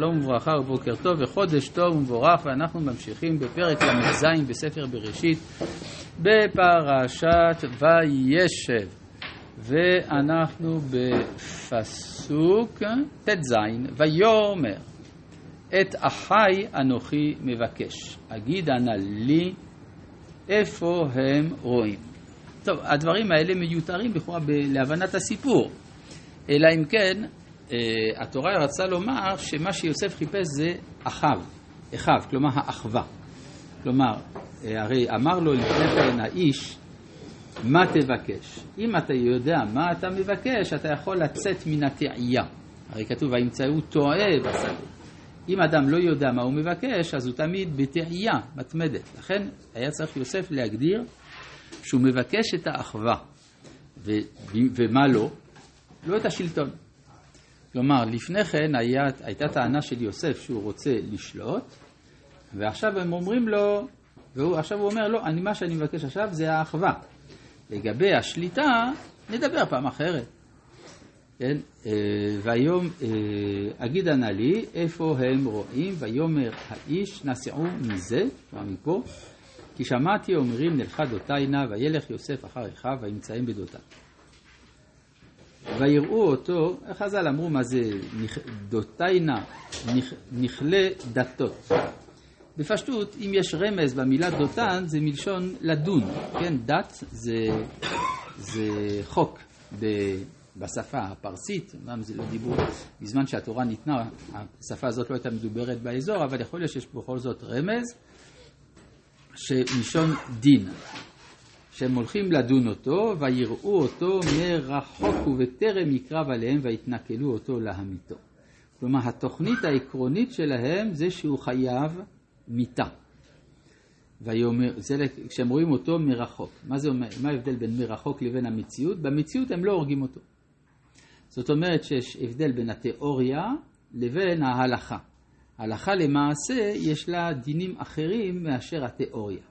שלום וברכה ובוקר טוב וחודש טוב ומבורך ואנחנו ממשיכים בפרק ל"ז בספר בראשית בפרשת וישב ואנחנו בפסוק ט"ז ויאמר את אחי אנוכי מבקש אגידה נא לי איפה הם רואים. טוב, הדברים האלה מיותרים לכאורה להבנת הסיפור אלא אם כן התורה רצה לומר שמה שיוסף חיפש זה אחיו, אחיו, כלומר האחווה. כלומר, אה, הרי אמר לו לפני כן האיש, מה תבקש? אם אתה יודע מה אתה מבקש, אתה יכול לצאת מן התעייה. הרי כתוב, וימצאו טועה בשדה. אם אדם לא יודע מה הוא מבקש, אז הוא תמיד בתעייה מתמדת. לכן היה צריך יוסף להגדיר שהוא מבקש את האחווה. ו- ומה לא? לא את השלטון. כלומר, לפני כן היה, הייתה טענה של יוסף שהוא רוצה לשלוט, ועכשיו הם אומרים לו, ועכשיו הוא אומר, לא, אני, מה שאני מבקש עכשיו זה האחווה. לגבי השליטה, נדבר פעם אחרת. כן? אה, והיום אה, אגידה נא לי איפה הם רואים, ויאמר האיש נסעו מזה, כלומר מפה, כי שמעתי אומרים נלכה דותיינה, וילך יוסף אחר אחיו, וימצאים בדותיו. ויראו אותו, חז"ל אמרו מה זה דותיינה, נכלה דתות. בפשטות, אם יש רמז במילה דותן, זה מלשון לדון, כן? דת זה, זה חוק ב, בשפה הפרסית, אמנם זה לא דיבור, בזמן שהתורה ניתנה, השפה הזאת לא הייתה מדוברת באזור, אבל יכול להיות שיש בכל זאת רמז, שמלשון דין. שהם הולכים לדון אותו, ויראו אותו מרחוק ובטרם יקרב עליהם ויתנכלו אותו להמיתו. כלומר, התוכנית העקרונית שלהם זה שהוא חייב מיתה. ויאמר, זה כשהם רואים אותו מרחוק. מה זה מה ההבדל בין מרחוק לבין המציאות? במציאות הם לא הורגים אותו. זאת אומרת שיש הבדל בין התיאוריה לבין ההלכה. ההלכה למעשה יש לה דינים אחרים מאשר התיאוריה.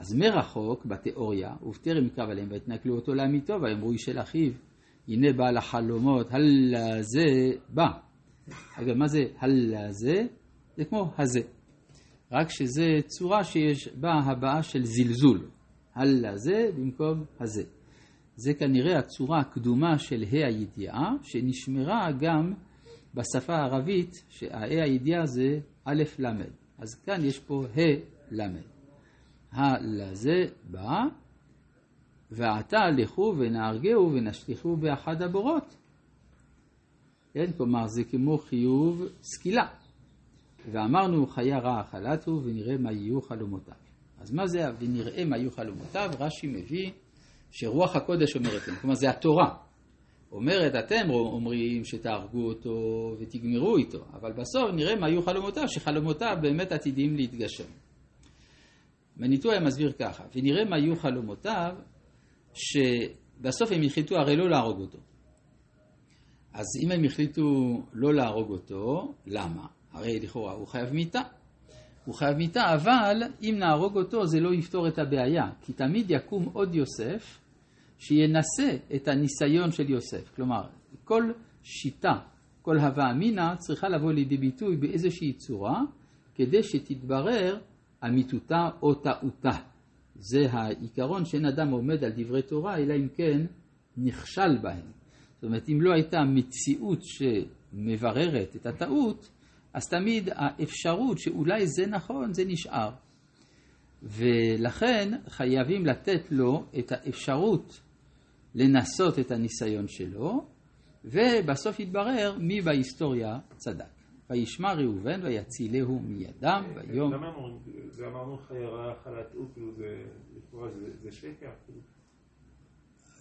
אז מרחוק, בתיאוריה, ובטרם יקרב עליהם ויתנכלו אותו לעמיתו, ויאמרו איש של אחיו, הנה בעל החלומות, הלאה זה בא. אגב, מה זה הלאה זה? זה כמו הזה. רק שזה צורה שיש בה הבעה של זלזול. הלאה זה במקום הזה. זה כנראה הצורה הקדומה של ה' הידיעה, שנשמרה גם בשפה הערבית, שהה' הידיעה זה א' ל'. אז כאן יש פה ה' ל'. הלזה בא, ועתה לכו ונהרגהו ונשליכו באחד הבורות. כן, כלומר זה כמו חיוב סקילה. ואמרנו חיה רעה חלתו ונראה מה יהיו חלומותיו. אז מה זה ונראה מה יהיו חלומותיו? רש"י מביא שרוח הקודש אומרת להם, כלומר זה התורה. אומרת אתם אומרים שתהרגו אותו ותגמרו איתו, אבל בסוף נראה מה יהיו חלומותיו, שחלומותיו באמת עתידים להתגשם. מניטו היה מסביר ככה, ונראה מה יהיו חלומותיו, שבסוף הם החליטו הרי לא להרוג אותו. אז אם הם החליטו לא להרוג אותו, למה? הרי לכאורה הוא חייב מיתה. הוא חייב מיתה, אבל אם נהרוג אותו זה לא יפתור את הבעיה, כי תמיד יקום עוד יוסף שינסה את הניסיון של יוסף. כלומר, כל שיטה, כל הווה אמינא צריכה לבוא לידי ביטוי באיזושהי צורה, כדי שתתברר אמיתותה או טעותה. זה העיקרון שאין אדם עומד על דברי תורה, אלא אם כן נכשל בהם. זאת אומרת, אם לא הייתה מציאות שמבררת את הטעות, אז תמיד האפשרות שאולי זה נכון, זה נשאר. ולכן חייבים לתת לו את האפשרות לנסות את הניסיון שלו, ובסוף יתברר מי בהיסטוריה צדק. וישמע ראובן ויצילהו מידם ויום... למה אמרנו, זה אמרנו חיירה חלטו, כאילו זה, לכאורה זה שקר? כאילו?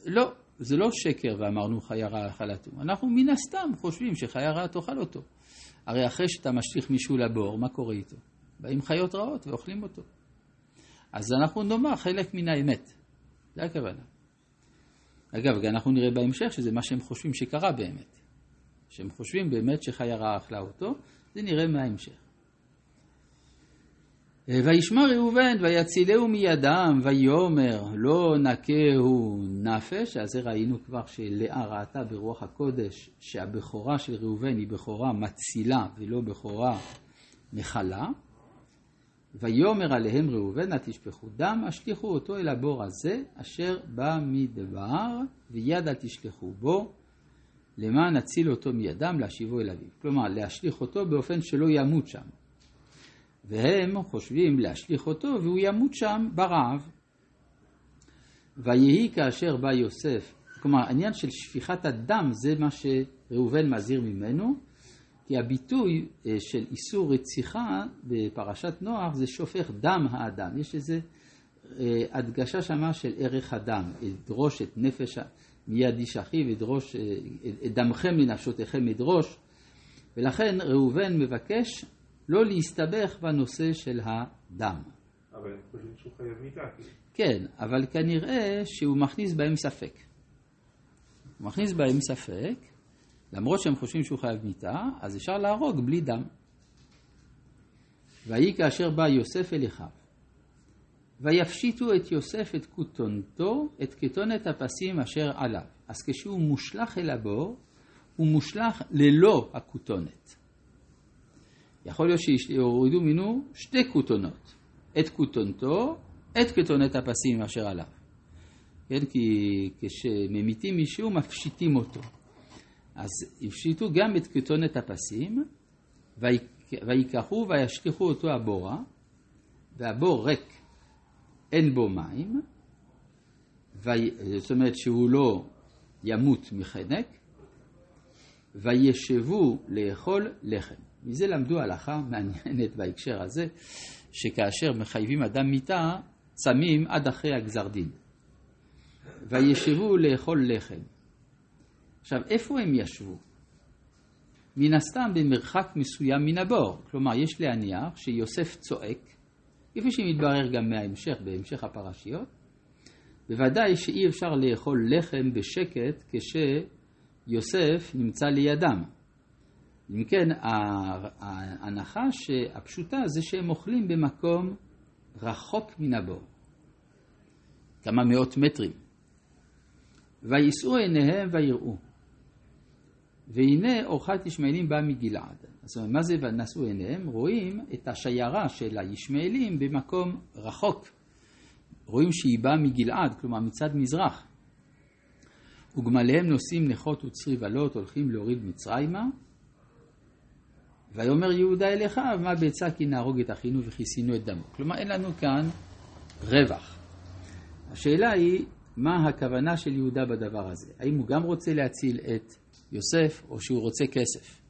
לא, זה לא שקר ואמרנו חיירה חלטו. אנחנו מן הסתם חושבים שחיירה תאכל אותו. הרי אחרי שאתה משליך מישהו לבור, מה קורה איתו? באים חיות רעות ואוכלים אותו. אז אנחנו נאמר חלק מן האמת. זה הכוונה. אגב, אנחנו נראה בהמשך שזה מה שהם חושבים שקרה באמת. שהם חושבים באמת שחיה רעה אכלה אותו, זה נראה מההמשך. וישמע ראובן ויצילהו מידם ויאמר לא נכהו נפש, אז זה ראינו כבר שלאה ראתה ברוח הקודש שהבכורה של ראובן היא בכורה מצילה ולא בכורה מכלה. ויאמר עליהם ראובן, התשפכו דם, השליכו אותו אל הבור הזה, אשר במדבר, ויד אל תשלחו בו, למען נציל אותו מידם, להשיבו אל אביו. כלומר, להשליך אותו באופן שלא ימות שם. והם חושבים להשליך אותו, והוא ימות שם ברעב. ויהי כאשר בא יוסף, כלומר, העניין של שפיכת הדם זה מה שראובן מזהיר ממנו, כי הביטוי אה, של איסור רציחה בפרשת נוח זה שופך דם האדם. יש איזו אה, הדגשה שמה של ערך הדם. אדרוש את נפש מיד איש אחיו, אדרוש, אה, את דמכם לנפשותיכם אדרוש. ולכן ראובן מבקש לא להסתבך בנושא של הדם. אבל חושבים שהוא חייב מיתה. כן, אבל כנראה שהוא מכניס בהם ספק. הוא מכניס בהם ספק, למרות שהם חושבים שהוא חייב מיתה, אז אפשר להרוג בלי דם. ויהי כאשר בא יוסף אל אחיו. ויפשיטו את יוסף את כותונתו, את כתונת הפסים אשר עליו. אז כשהוא מושלך אל הבור, הוא מושלך ללא הכותונת. יכול להיות שיורידו ממנו שתי כותונות, את כותונתו, את כתונת הפסים אשר עליו. כן, כי כשממיתים מישהו מפשיטים אותו. אז הפשיטו גם את כתונת הפסים, ויקחו וישליכו אותו הבורה, והבור ריק, אין בו מים, זאת אומרת שהוא לא ימות מחנק, וישבו לאכול לחם. מזה למדו הלכה מעניינת בהקשר הזה, שכאשר מחייבים אדם מיתה, צמים עד אחרי הגזר דין. וישבו לאכול לחם. עכשיו, איפה הם ישבו? מן הסתם במרחק מסוים מן הבור. כלומר, יש להניח שיוסף צועק, כפי שמתברר גם מההמשך, בהמשך הפרשיות. בוודאי שאי אפשר לאכול לחם בשקט כשיוסף נמצא לידם. אם כן, ההנחה הפשוטה זה שהם אוכלים במקום רחוק מן הבור, כמה מאות מטרים. ויישאו עיניהם ויראו. והנה אורחת ישמעאלים באה מגלעד. זאת אומרת, מה זה ונשאו עיניהם? רואים את השיירה של הישמעאלים במקום רחוק. רואים שהיא באה מגלעד, כלומר מצד מזרח. וגמליהם נושאים נכות וצרי ולות, הולכים להוריד מצרימה. ויאמר יהודה אל אחיו, מה בעצה כי נהרוג את אחינו וכיסינו את דמו. כלומר, אין לנו כאן רווח. השאלה היא, מה הכוונה של יהודה בדבר הזה? האם הוא גם רוצה להציל את יוסף, או שהוא רוצה כסף?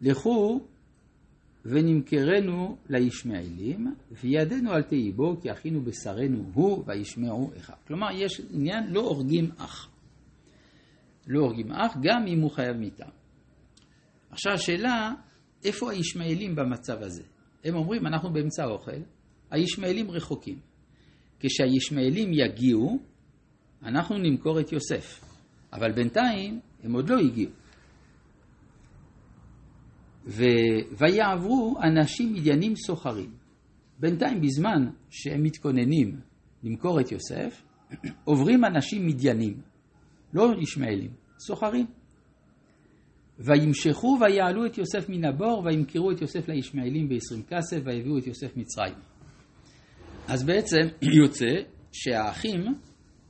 לכו ונמכרנו לישמעאלים, וידנו על תהיבו, כי אחינו בשרנו הוא, וישמעו אחיו. כלומר, יש עניין, לא הורגים אח. לא הורגים אח, גם אם הוא חייב מיתה. עכשיו השאלה, איפה הישמעאלים במצב הזה? הם אומרים, אנחנו באמצע האוכל, הישמעאלים רחוקים. כשהישמעאלים יגיעו, אנחנו נמכור את יוסף. אבל בינתיים הם עוד לא הגיעו. ו... ויעברו אנשים מדיינים סוחרים. בינתיים, בזמן שהם מתכוננים למכור את יוסף, עוברים אנשים מדיינים, לא ישמעאלים, סוחרים. וימשכו ויעלו את יוסף מן הבור וימכרו את יוסף לישמעאלים בעשרים כסף ויביאו את יוסף מצרים. אז בעצם יוצא שהאחים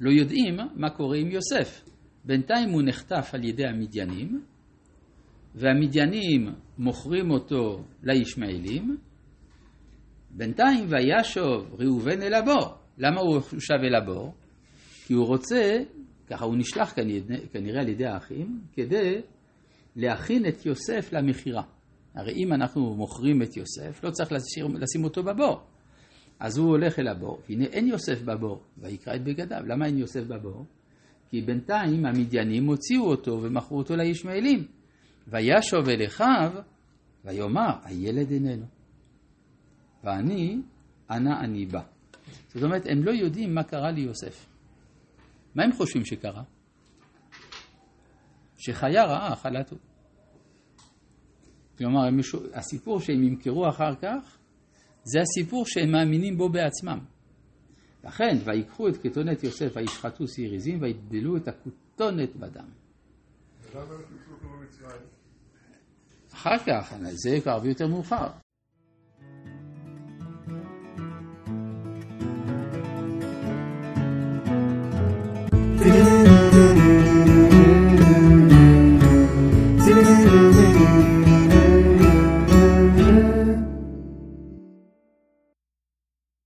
לא יודעים מה קורה עם יוסף. בינתיים הוא נחטף על ידי המדיינים, והמדיינים מוכרים אותו לישמעאלים. בינתיים וישוב ראובן אל הבור. למה הוא שב אל הבור? כי הוא רוצה, ככה הוא נשלח כנראה על ידי האחים, כדי להכין את יוסף למכירה. הרי אם אנחנו מוכרים את יוסף, לא צריך לשיר, לשים אותו בבור. אז הוא הולך אל הבור, והנה אין יוסף בבור, ויקרא את בגדיו. למה אין יוסף בבור? כי בינתיים המדיינים הוציאו אותו ומכרו אותו לישמעאלים. וישוב אל אחיו, ויאמר, הילד איננו. ואני, אנה אני בא. זאת אומרת, הם לא יודעים מה קרה ליוסף. מה הם חושבים שקרה? שחיה רעה אכלתו. כלומר, הסיפור שהם ימכרו אחר כך, זה הסיפור שהם מאמינים בו בעצמם. לכן, ויקחו את כתונת יוסף וישחטו שעיר עזים ויטבלו את הכותונת בדם. אחר כך, זה כבר הרבה יותר מאוחר.